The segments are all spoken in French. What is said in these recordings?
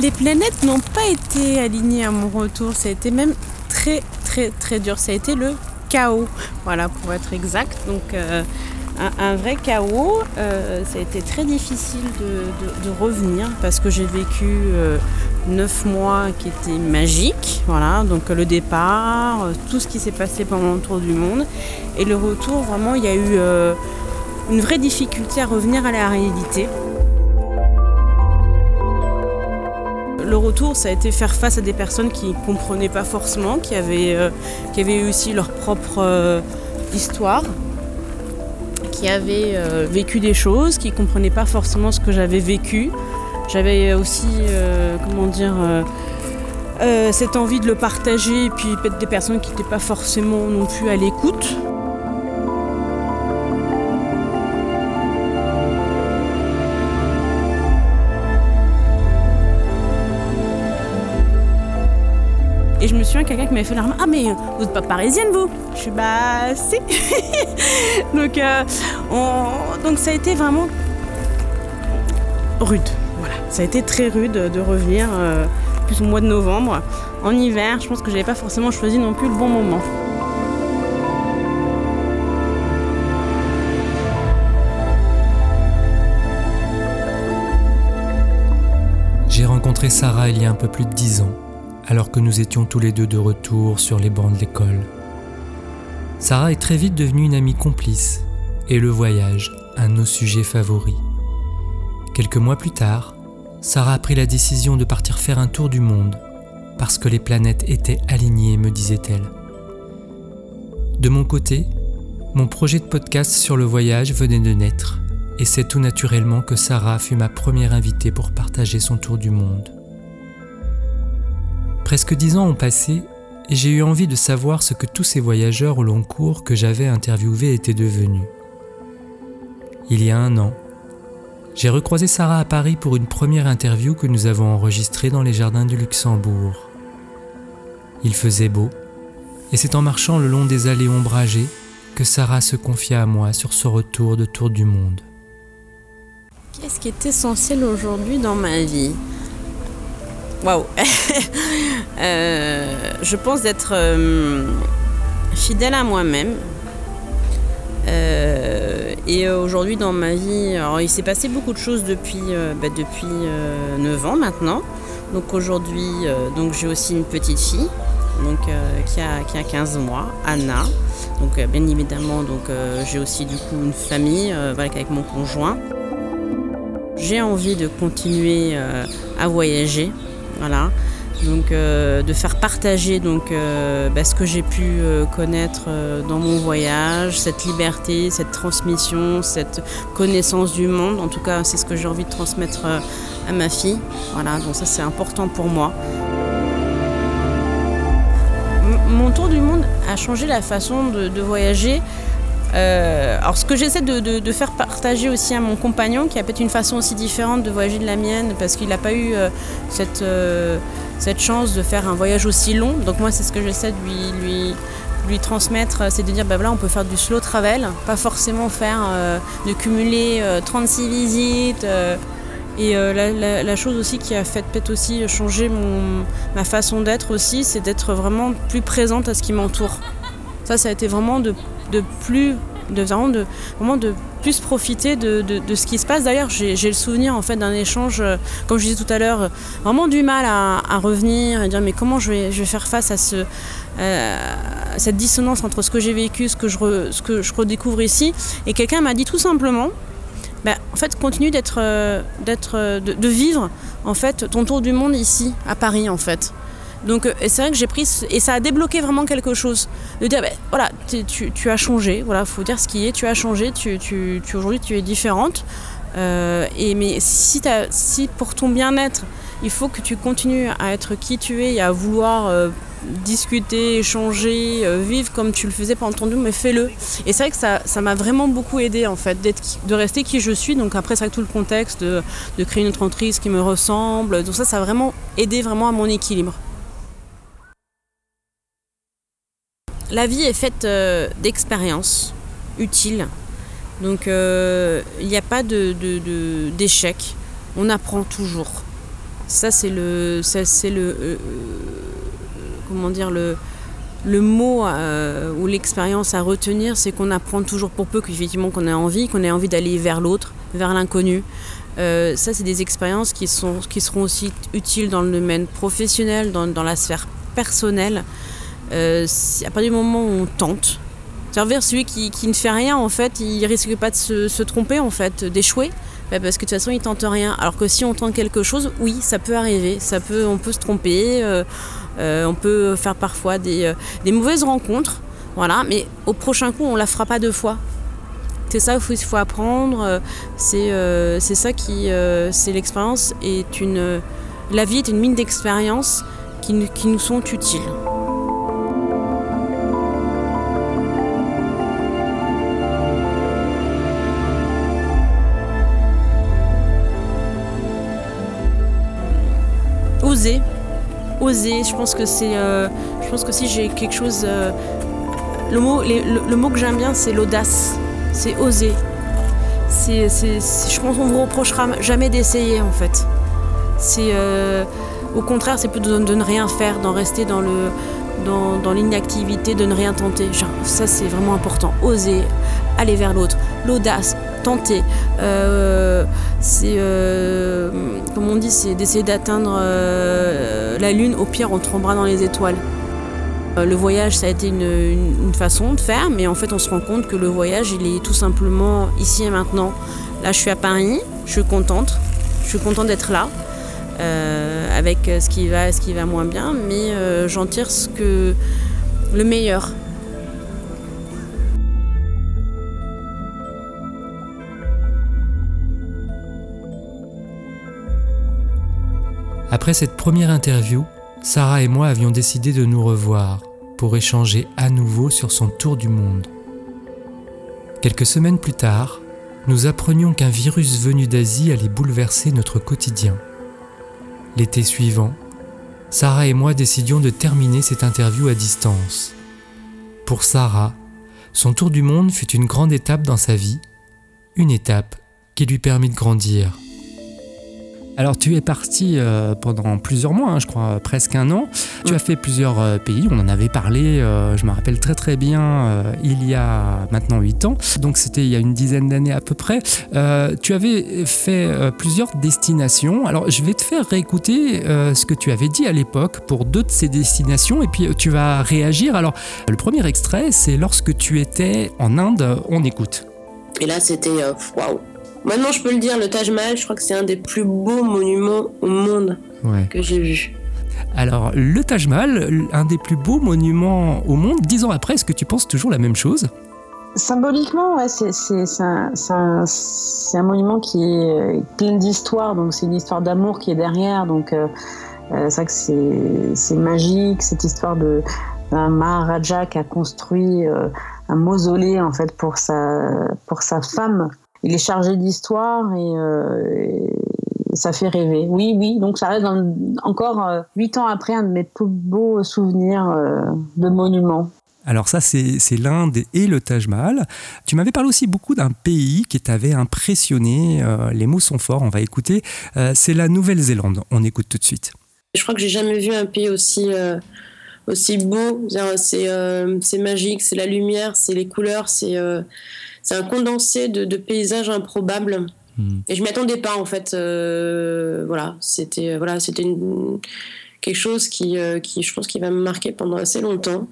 Les planètes n'ont pas été alignées à mon retour. Ça a été même très très très dur. Ça a été le chaos. Voilà, pour être exact. Donc euh, un, vrai chaos. Euh, ça a été très difficile de, revenir parce que j'ai vécu euh, neuf mois qui étaient magiques. Voilà, donc le départ, tout ce qui s'est passé pendant le tour du monde. Et le retour, vraiment, il y a eu une vraie difficulté à revenir à la réalité. Le retour, ça a été faire face à des personnes qui ne comprenaient pas forcément, qui avaient, euh, qui avaient aussi leur propre euh, histoire, qui avaient euh, vécu des choses, qui ne comprenaient pas forcément ce que j'avais vécu. J'avais aussi, comment dire, cette envie de le partager, et puis peut-être des personnes qui n'étaient pas forcément non plus à l'écoute. Quelqu'un qui m'avait fait la remarque Ah, mais vous n'êtes pas parisienne, vous? Je suis Bah, si donc, euh, donc, ça a été vraiment rude. Voilà, ça a été très rude de revenir, euh, plus au mois de novembre, en hiver. Je pense que j'avais pas forcément choisi non plus le bon moment. J'ai rencontré Sarah il y a un peu plus de dix ans alors que nous étions tous les deux de retour sur les bancs de l'école. Sarah est très vite devenue une amie complice et le voyage un de nos sujets favoris. Quelques mois plus tard, Sarah a pris la décision de partir faire un tour du monde parce que les planètes étaient alignées, me disait-elle. De mon côté, mon projet de podcast sur le voyage venait de naître et c'est tout naturellement que Sarah fut ma première invitée pour partager son tour du monde. Presque dix ans ont passé et j'ai eu envie de savoir ce que tous ces voyageurs au long cours que j'avais interviewés étaient devenus. Il y a un an, j'ai recroisé Sarah à Paris pour une première interview que nous avons enregistrée dans les jardins du Luxembourg. Il faisait beau, et c'est en marchant le long des allées ombragées que Sarah se confia à moi sur ce retour de tour du monde. Qu'est-ce qui est essentiel aujourd'hui dans ma vie? Waouh euh, Je pense d'être euh, fidèle à moi-même. Euh, et aujourd'hui dans ma vie, alors il s'est passé beaucoup de choses depuis, bah, depuis 9 ans maintenant. Donc aujourd'hui, j'ai aussi une petite fille donc, qui, a, qui a 15 mois, Anna. Donc bien évidemment, j'ai aussi du coup une famille avec mon conjoint. J'ai envie de continuer à voyager, voilà. Donc euh, de faire partager donc, euh, bah, ce que j'ai pu euh, connaître dans mon voyage, cette liberté, cette transmission, cette connaissance du monde. En tout cas, c'est ce que j'ai envie de transmettre à ma fille. Voilà, donc ça c'est important pour moi. mon tour du monde a changé la façon de voyager euh, alors ce que j'essaie de, faire partager aussi à mon compagnon, qui a peut-être une façon aussi différente de voyager de la mienne, parce qu'il n'a pas eu euh, cette, euh, cette chance de faire un voyage aussi long. Donc moi c'est ce que j'essaie de lui, transmettre, c'est de dire, bah là on peut faire du slow travel, pas forcément faire, de cumuler 36 visites. et la, chose aussi qui a fait peut-être aussi changer ma façon d'être aussi, c'est d'être vraiment plus présente à ce qui m'entoure. Ça, ça a été vraiment de de plus de vraiment de, vraiment de plus profiter de, ce qui se passe. D'ailleurs, j'ai le souvenir en fait d'un échange, euh, comme je disais tout à l'heure, euh, vraiment du mal à, revenir et dire mais comment je vais, je vais faire face à ce, euh, cette dissonance entre ce que j'ai vécu, ce que je, ce que je redécouvre ici. Et quelqu'un m'a dit tout simplement, bah, en fait, continue d'être, d'être, de, de, vivre en fait ton tour du monde ici, à Paris en fait. Donc euh, c'est vrai que j'ai pris et ça a débloqué vraiment quelque chose. De dire ben, voilà, tu, as changé, voilà, faut dire ce qui est, tu as changé, tu, tu, aujourd'hui tu es différente. Euh, et mais si, si pour ton bien-être, il faut que tu continues à être qui tu es et à vouloir euh, discuter, échanger, vivre comme tu le faisais pendant ton mais fais-le. Et c'est vrai que ça, ça m'a vraiment beaucoup aidé en fait, de rester qui je suis. Donc après, c'est vrai que tout le contexte de, de créer une entreprise qui me ressemble, tout ça, ça a vraiment aidé vraiment à mon équilibre. La vie est faite euh, d'expériences utiles. Donc euh, il n'y a pas d'échec. De, On apprend toujours. Ça, c'est le, euh, comment dire le, mot ou l'expérience à retenir, c'est qu'on apprend toujours pour peu qu'effectivement qu'on ait envie, qu'on ait envie d'aller vers l'autre, vers l'inconnu. ça, c'est des expériences qui, sont, seront aussi utiles dans le domaine professionnel, dans la sphère personnelle. À partir du moment où on tente, c'est-à-dire celui qui, qui, ne fait rien, en fait, il risque pas de se, tromper, en fait, d'échouer. Bah, parce que de toute façon, il tente rien. Alors que si on tente quelque chose, oui, ça peut arriver. Ça peut, on peut se tromper. Euh, euh, on peut faire parfois des, euh, des, mauvaises rencontres. Voilà. Mais au prochain coup, on la fera pas deux fois. C'est ça qu'il faut, apprendre. C'est c'est ça qui. c'est l'expérience. est une. La vie est une mine d'expériences qui, qui nous sont utiles. Oser. Oser, je pense que c'est. Euh, je pense que si j'ai quelque chose. Euh, le, mot, le, mot que j'aime bien, c'est l'audace. C'est oser. C'est, je pense qu'on ne vous reprochera jamais d'essayer en fait. C'est. Euh, au contraire, c'est plutôt de, ne rien faire, d'en rester dans le. Dans, l'inactivité, de ne rien tenter. Ça, c'est vraiment important. Oser, aller vers l'autre. L'audace, tenter. Euh, c'est, euh, comme on dit, c'est d'essayer d'atteindre euh, la Lune. Au pire, on tombera dans les étoiles. Le voyage, ça a été une, façon de faire, mais en fait, on se rend compte que le voyage, il est tout simplement ici et maintenant. Là, je suis à Paris, je suis contente, je suis contente d'être là, avec ce qui va et ce qui va moins bien, mais j'en tire ce que le meilleur. Après cette première interview, Sarah et moi avions décidé de nous revoir pour échanger à nouveau sur son tour du monde. Quelques semaines plus tard, nous apprenions qu'un virus venu d'Asie allait bouleverser notre quotidien. L'été suivant, Sarah et moi décidions de terminer cette interview à distance. Pour Sarah, son tour du monde fut une grande étape dans sa vie, une étape qui lui permit de grandir. Alors tu es parti euh, pendant plusieurs mois, hein, je crois presque un an. Tu as fait plusieurs euh, pays, on en avait parlé, euh, je me rappelle très très bien, il y a maintenant 8 ans, donc c'était il y a une dizaine d'années à peu près. tu avais fait plusieurs destinations. Alors je vais te faire réécouter ce que tu avais dit à l'époque pour deux de ces destinations et puis tu vas réagir. Alors le premier extrait, c'est lorsque tu étais en Inde, on écoute. Et là c'était waouh Maintenant, je peux le dire, le Taj Mahal, je crois que c'est un des plus beaux monuments au monde que j'ai vu. Alors, le Taj Mahal, un des plus beaux monuments au monde, dix ans après, est-ce que tu penses toujours la même chose? Symboliquement, ouais, c'est un, un, monument qui est plein d'histoire, donc c'est une histoire d'amour qui est derrière, donc euh, euh, c'est vrai que c'est magique, cette histoire de d'un Maharaja qui a construit euh, un mausolée en fait pour sa pour sa femme il est chargé d'histoire euh, et, ça fait rêver. Oui, oui, donc ça reste encore euh, huit ans après un de mes plus beaux souvenirs euh, de monuments. Alors ça, c'est l'Inde et le Taj Mahal. Tu m'avais parlé aussi beaucoup d'un pays qui t'avait impressionné. les mots sont forts, on va écouter. c'est la Nouvelle-Zélande. On écoute tout de suite. Je crois que j'ai jamais vu un pays aussi, aussi beau. C'est magique, c'est la lumière, c'est les couleurs, c'est c'est un condensé de, paysages improbables. Hmm. Et je m'y attendais pas en fait. Euh, voilà, c'était euh, voilà, c'était quelque chose qui, euh, qui, je pense, qui va me marquer pendant assez longtemps.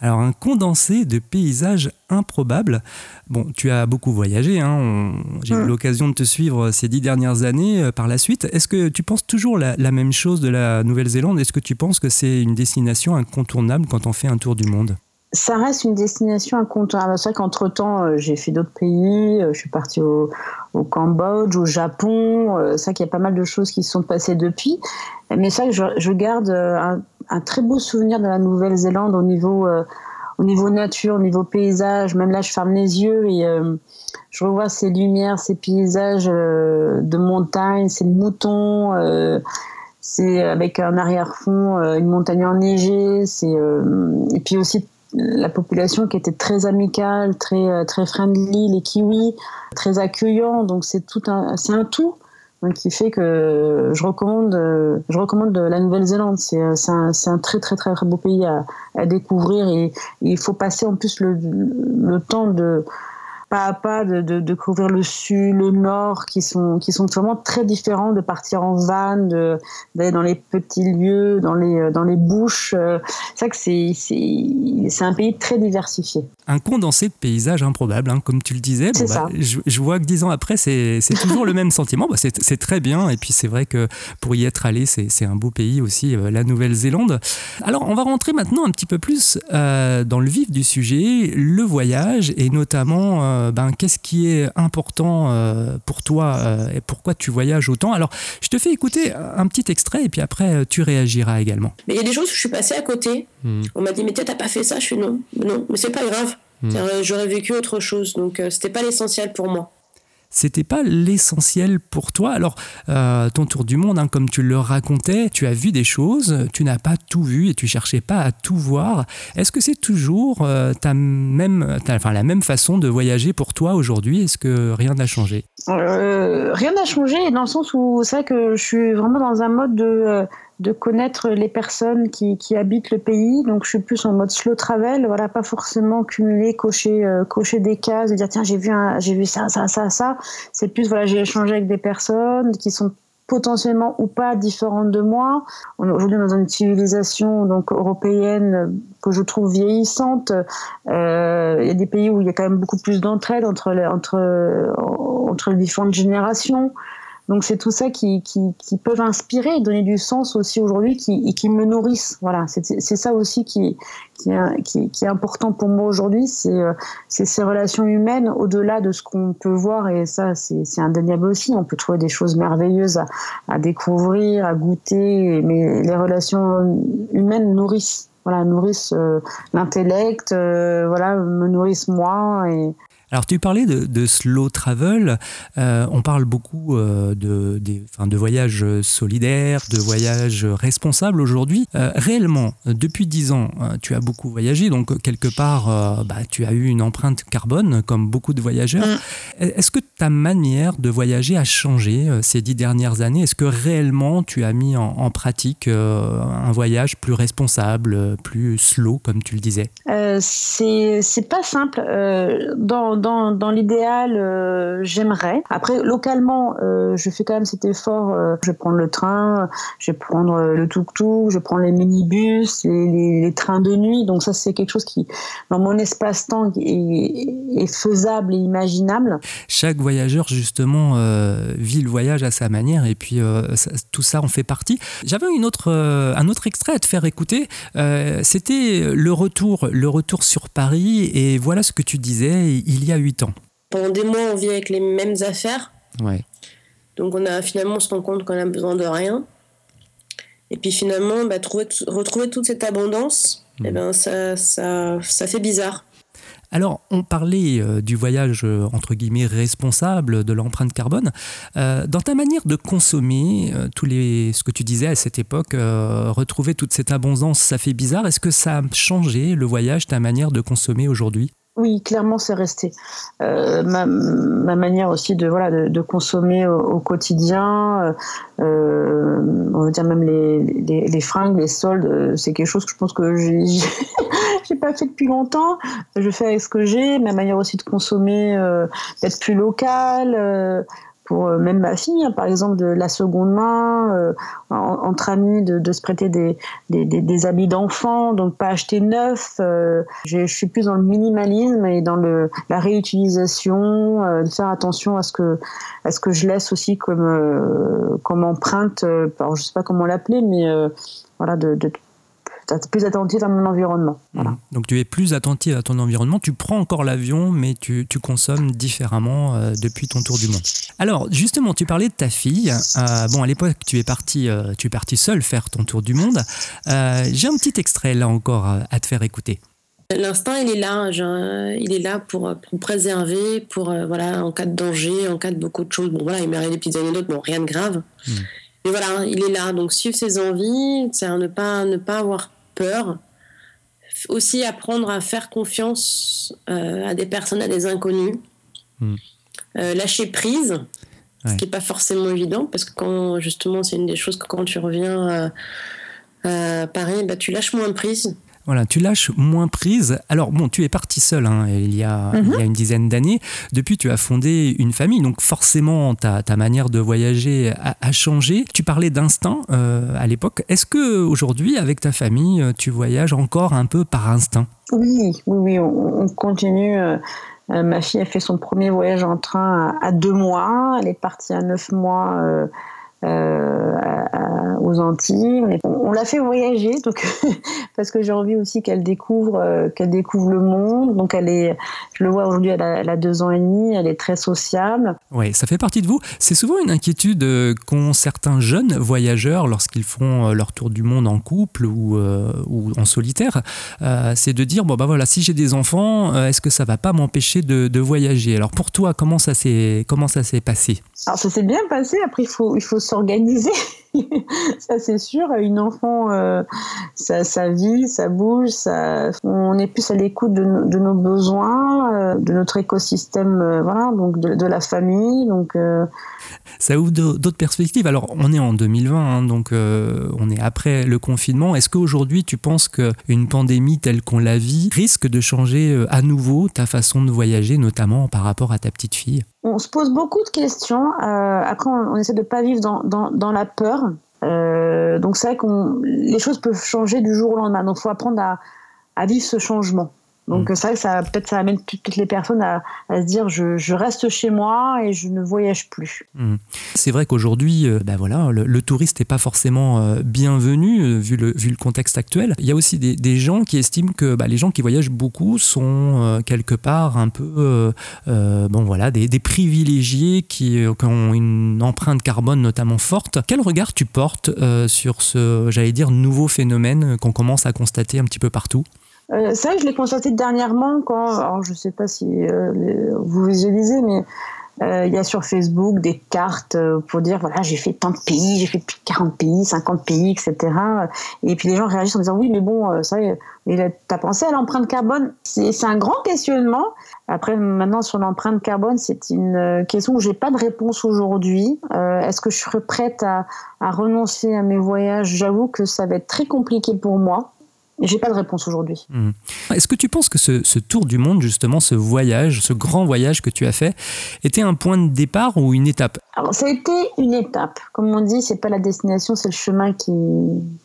Alors un condensé de paysages improbables. Bon, tu as beaucoup voyagé, hein, j'ai eu hmm. l'occasion de te suivre ces dix dernières années par la suite. Est-ce que tu penses toujours la, la même chose de la Nouvelle-Zélande? Est-ce que tu penses que c'est une destination incontournable quand on fait un tour du monde? Ça reste une destination incontournable. C'est vrai qu'entre-temps, euh, j'ai fait d'autres pays. Euh, je suis partie au, Cambodge, au Japon. Euh, c'est vrai qu'il y a pas mal de choses qui se sont passées depuis. Mais ça, je, je garde un, très beau souvenir de la Nouvelle-Zélande au niveau, au niveau nature, au niveau paysage. Même là, je ferme les yeux et je revois ces lumières, ces paysages de montagne, ces moutons c'est avec un arrière-fond, une montagne enneigée, c'est et puis aussi la population qui était très amicale, très euh, très friendly, les kiwis, très accueillants. Donc c'est tout un, c'est un tout. donc qui fait que je recommande, je recommande la Nouvelle-Zélande. C'est un, un, très très très beau pays à, à découvrir et, il faut passer en plus le, le temps de pas à pas de, de, de, couvrir le sud, le nord, qui sont, qui sont vraiment très différents, de partir en van, d'aller dans les petits lieux, dans les, dans les bouches. Euh, c'est que c'est, un pays très diversifié. Un condensé de paysages improbables, hein, comme tu le disais. Bon, bah, je, je, vois que dix ans après, c'est, toujours le même sentiment. Bah, c'est, très bien. Et puis c'est vrai que pour y être allé, c'est, c'est un beau pays aussi, euh, la Nouvelle-Zélande. Alors on va rentrer maintenant un petit peu plus euh, dans le vif du sujet, le voyage et notamment euh, ben, qu'est-ce qui est important euh, pour toi euh, et pourquoi tu voyages autant? Alors, je te fais écouter un petit extrait et puis après, tu réagiras également. Mais il y a des choses où je suis passée à côté. Hmm. On m'a dit, mais t'as pas fait ça? Je suis non, non, mais c'est pas grave. Hmm. J'aurais vécu autre chose, donc c'était pas l'essentiel pour moi c'était pas l'essentiel pour toi. Alors, euh, ton tour du monde, hein, comme tu le racontais, tu as vu des choses, tu n'as pas tout vu et tu cherchais pas à tout voir. Est-ce que c'est toujours euh, ta même, enfin, la même façon de voyager pour toi aujourd'hui? Est-ce que rien n'a changé? Euh, Rien n'a changé dans le sens où c'est vrai que je suis vraiment dans un mode de de connaître les personnes qui, qui, habitent le pays. Donc je suis plus en mode slow travel, voilà, pas forcément cumuler, cocher, euh, cocher des cases, et dire tiens j'ai vu j'ai vu ça, ça, ça, ça. C'est plus voilà j'ai échangé avec des personnes qui sont potentiellement ou pas différentes de moi. Aujourd'hui dans une civilisation donc européenne que je trouve vieillissante. Euh, il y a des pays où il y a quand même beaucoup plus d'entraide entre entre entre les différentes générations. Donc c'est tout ça qui, qui, qui, peuvent inspirer et donner du sens aussi aujourd'hui qui, qui me nourrissent. Voilà, c'est ça aussi qui, qui, est, qui, est important pour moi aujourd'hui, c'est euh, ces relations humaines au-delà de ce qu'on peut voir et ça c'est indéniable aussi. On peut trouver des choses merveilleuses à, à découvrir, à goûter, mais les relations humaines nourrissent voilà nourrissent euh, l'intellect euh, voilà me nourrissent moi et alors tu parlais de, slow travel, euh, on parle beaucoup euh, de, de voyages solidaires, de voyages responsables aujourd'hui. Euh, réellement, depuis 10 ans, tu as beaucoup voyagé, donc quelque part, bah, tu as eu une empreinte carbone comme beaucoup de voyageurs. Mm. Est-ce que ta manière de voyager a changé ces dix dernières années? Est-ce que réellement tu as mis en, pratique un voyage plus responsable, plus slow, comme tu le disais? C'est pas simple. dans dans, l'idéal, euh, j'aimerais. Après, localement, euh, je fais quand même cet effort. Euh, je vais prendre le train, je vais prendre le tuk-tuk, je prends les minibus, les, trains de nuit. Donc ça, c'est quelque chose qui, dans mon espace-temps, est, est, faisable et imaginable. Chaque voyageur, justement, vit le voyage à sa manière et puis tout ça en fait partie. J'avais une autre, un autre extrait à te faire écouter. C'était le retour, le retour sur Paris et voilà ce que tu disais. Il y a 8 ans. Pendant des mois, on vit avec les mêmes affaires. Ouais. Donc on a finalement on se rend compte qu'on a besoin de rien. Et puis finalement, bah, trouver, retrouver toute cette abondance, eh hmm. ben, ça, ça, ça fait bizarre. Alors, on parlait euh, du voyage euh, entre guillemets responsable de l'empreinte carbone. Euh, dans ta manière de consommer, tous les, ce que tu disais à cette époque, retrouver toute cette abondance, ça fait bizarre. Est-ce que ça a changé le voyage, ta manière de consommer aujourd'hui? Oui, clairement, c'est resté. Euh, ma, ma, manière aussi de voilà de, de consommer au, quotidien, euh, on va dire même les, les, les fringues, les soldes, euh, c'est quelque chose que je pense que j'ai j'ai pas fait depuis longtemps. Je fais avec ce que j'ai. Ma manière aussi de consommer, euh, d'être plus locale. Euh, pour euh, même ma fille, hein, par exemple, de la seconde main, euh, entre amis, de, de, se prêter des, des, des, habits d'enfants, donc pas acheter neuf. Euh, je, suis plus dans le minimalisme et dans le, la réutilisation, euh, de faire attention à ce que, à ce que je laisse aussi comme, comme empreinte, alors je sais pas comment l'appeler, mais voilà, de, de plus attentif à mon environnement. Voilà. Donc tu es plus attentif à ton environnement, tu prends encore l'avion, mais tu, tu, consommes différemment euh, depuis ton tour du monde. Alors justement, tu parlais de ta fille. Euh, bon, à l'époque, tu es parti, euh, tu es parti seul faire ton tour du monde. J'ai un petit extrait là encore à te faire écouter. L'instinct, il est là. il est là pour, pour préserver, pour voilà, en cas de danger, en cas de beaucoup de choses. Bon voilà, il m'arrive des petites anecdotes, bon rien de grave. Hmm. Mais voilà, il est là. Donc suivre ses envies, c'est ne pas ne pas avoir peur. Aussi apprendre à faire confiance euh, à des personnes, à des inconnus. Hmm. Euh, lâcher prise. ce qui n'est pas forcément évident parce que quand justement c'est une des choses que quand tu reviens à Paris, bah, tu lâches moins de prise. Voilà, tu lâches moins prise. Alors bon, tu es parti seul hein, il, y a, il, y a, mhm. une dizaine d'années. Depuis, tu as fondé une famille, donc forcément, ta, ta manière de voyager a, changé. Tu parlais d'instinct euh, à l'époque. Est-ce que aujourd'hui, avec ta famille, euh, tu voyages encore un peu par instinct? Oui, oui, oui, on, continue. Euh, ma fille a fait son premier voyage en train à, deux mois. Elle est partie à neuf mois. Euh, aux Antilles. On, l'a fait voyager, donc parce que j'ai envie aussi qu'elle découvre, euh, qu'elle découvre le monde. Donc elle est, je le vois aujourd'hui, elle, a, deux ans et demi, elle est très sociable. Oui, ça fait partie de vous. C'est souvent une inquiétude euh, qu'ont certains jeunes voyageurs lorsqu'ils font leur tour du monde en couple ou, ou en solitaire. c'est de dire bon bah voilà, si j'ai des enfants, est-ce que ça va pas m'empêcher de, de voyager? Alors pour toi, comment ça s'est comment ça s'est passé? Alors ça s'est bien passé. Après, il faut, il faut s'organiser. ça c'est sûr. Une enfant, euh, ça, ça, vit, ça bouge, ça, on est plus à l'écoute de, de, nos besoins, euh, de notre écosystème, euh, voilà, donc de, de, la famille. Donc ça ouvre d'autres perspectives. Alors, on est en 2020, hein, donc euh, on est après le confinement. Est-ce qu'aujourd'hui, tu penses qu'une pandémie telle qu'on la vit risque de changer euh, à nouveau ta façon de voyager, notamment par rapport à ta petite fille? On se pose beaucoup de questions. Euh, après, on, essaie de ne pas vivre dans, dans, dans la peur. Donc, c'est vrai que les choses peuvent changer du jour au lendemain. Donc, il faut apprendre à, à vivre ce changement. Donc mm. c'est vrai que ça peut-être ça amène toutes les personnes à, à se dire je, je, reste chez moi et je ne voyage plus. Mm. C'est vrai qu'aujourd'hui, euh, bah voilà, le, touriste n'est pas forcément euh, bienvenu euh, vu, le, vu le contexte actuel. Il y a aussi des, des gens qui estiment que bah, les gens qui voyagent beaucoup sont quelque part un peu bon voilà des, des privilégiés qui, qui, ont une empreinte carbone notamment forte. Quel regard tu portes sur ce j'allais dire nouveau phénomène qu'on commence à constater un petit peu partout? Euh, ça, je l'ai constaté dernièrement quand, alors je ne sais pas si euh, vous visualisez, mais euh, il y a sur Facebook des cartes euh, pour dire voilà j'ai fait tant de pays, j'ai fait plus de 40 pays, 50 pays, etc. Et puis les gens réagissent en disant oui mais bon euh, ça t'as pensé à l'empreinte carbone? C'est un grand questionnement. Après maintenant sur l'empreinte carbone c'est une question où j'ai pas de réponse aujourd'hui. Est-ce que je serais prête à, à renoncer à mes voyages? J'avoue que ça va être très compliqué pour moi. J'ai pas de réponse aujourd'hui. Hmm. Est-ce que tu penses que ce, tour du monde, justement, ce voyage, ce grand voyage que tu as fait, était un point de départ ou une étape? Alors, ça a été une étape. Comme on dit, c'est pas la destination, c'est le chemin qui,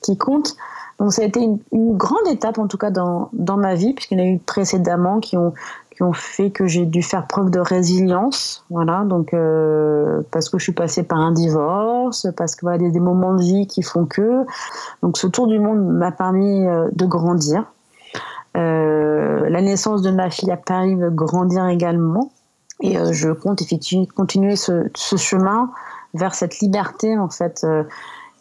qui compte. Donc, ça a été une, une, grande étape, en tout cas, dans, dans ma vie, puisqu'il y en a eu précédemment qui ont, qui ont fait que j'ai dû faire preuve de résilience, voilà, donc euh, parce que je suis passée par un divorce, parce que voilà, il y a des moments de vie qui font que, donc ce tour du monde m'a permis euh, de grandir. Euh, la naissance de ma fille a permis de grandir également, et je compte effectivement continuer ce, ce, chemin vers cette liberté en fait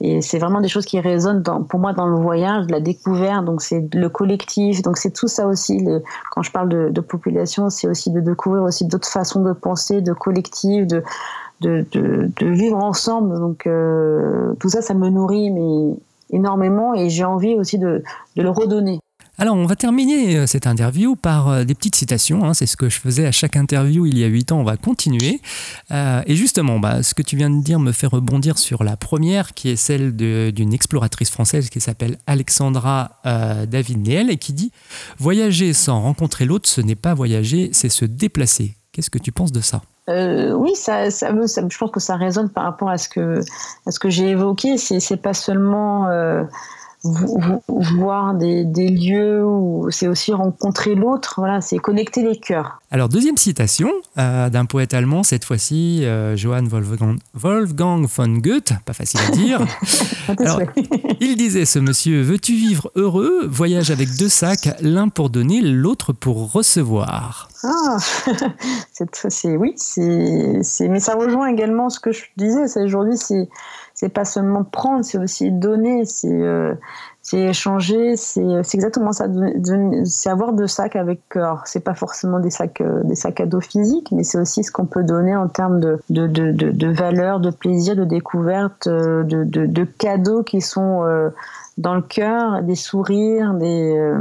et c'est vraiment des choses qui résonnent dans, pour moi dans le voyage, la découverte, donc c'est le collectif, donc c'est tout ça aussi. Quand je parle de, de population, c'est aussi de découvrir aussi d'autres façons de penser, de collectif, de, de, de, de vivre ensemble. Donc euh, tout ça, ça me nourrit mais énormément et j'ai envie aussi de, de le redonner. Alors, on va terminer euh, cette interview par euh, des petites citations. Hein. C'est ce que je faisais à chaque interview il y a huit ans. On va continuer. Euh, et justement, bah, ce que tu viens de dire me fait rebondir sur la première, qui est celle d'une exploratrice française qui s'appelle Alexandra David Néel et qui dit Voyager sans rencontrer l'autre, ce n'est pas voyager, c'est se déplacer. Qu'est-ce que tu penses de ça? Oui, ça, je pense que ça résonne par rapport à ce que, à ce que j'ai évoqué. C'est pas seulement voir des, des lieux où c'est aussi rencontrer l'autre, voilà, c'est connecter les cœurs. Alors deuxième citation euh, d'un poète allemand, cette fois-ci euh, Johann Wolfgang, Wolfgang, von Goethe, pas facile à dire. Alors, il disait ce monsieur, veux-tu vivre heureux? Voyage avec deux sacs, l'un pour donner, l'autre pour recevoir. Ah, c'est oui, c'est mais ça rejoint également ce que je disais. Aujourd'hui, c'est c'est pas seulement prendre, c'est aussi donner, c'est euh, échanger, c'est exactement ça. C'est avoir deux sacs avec cœur. C'est pas forcément des sacs, euh, des sacs à dos physiques, mais c'est aussi ce qu'on peut donner en termes de, de, de, de, valeur, de plaisir, de découverte, euh, de, de, de cadeaux qui sont dans le cœur, des sourires, des.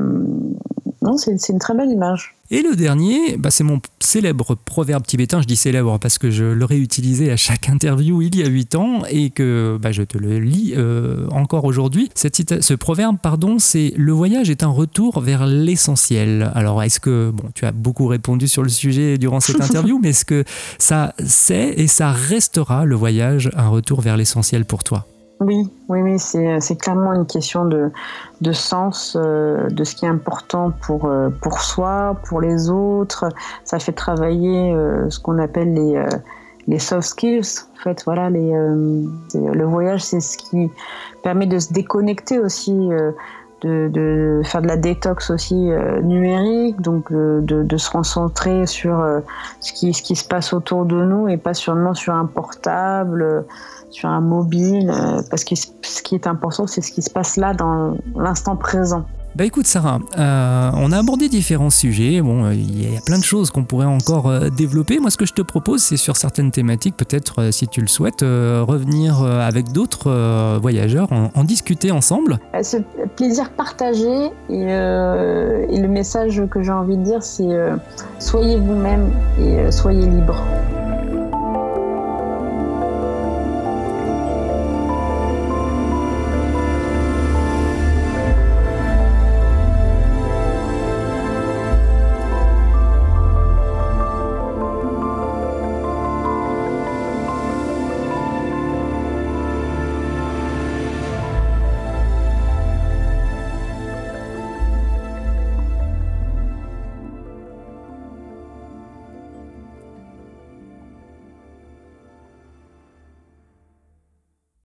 Non, c'est une très belle image. Et le dernier, bah, c'est mon célèbre proverbe tibétain. Je dis célèbre parce que je l'aurais utilisé à chaque interview il y a 8 ans et que bah, je te le lis euh, encore aujourd'hui. Ce proverbe, pardon, c'est le voyage est un retour vers l'essentiel. Alors, est-ce que, bon, tu as beaucoup répondu sur le sujet durant cette interview, mais est-ce que ça c'est et ça restera le voyage un retour vers l'essentiel pour toi? Oui, oui, oui, c'est clairement une question de, de sens, euh, de ce qui est important pour, euh, pour soi, pour les autres. Ça fait travailler euh, ce qu'on appelle les, les soft skills. En fait, voilà, les, le voyage, c'est ce qui permet de se déconnecter aussi. De, de, faire de la détox aussi numérique, donc de, de, se concentrer sur ce, qui, ce qui se passe autour de nous et pas seulement sur un portable sur un mobile, euh, parce que ce qui est important, c'est ce qui se passe là dans l'instant présent. Bah écoute Sarah, euh, on a abordé différents sujets, bon euh, il y a plein de choses qu'on pourrait encore développer. Moi ce que je te propose c'est sur certaines thématiques, peut-être si tu le souhaites, revenir avec d'autres voyageurs, en, discuter ensemble. Ce plaisir partagé et le message que j'ai envie de dire c'est soyez vous-même et soyez libre.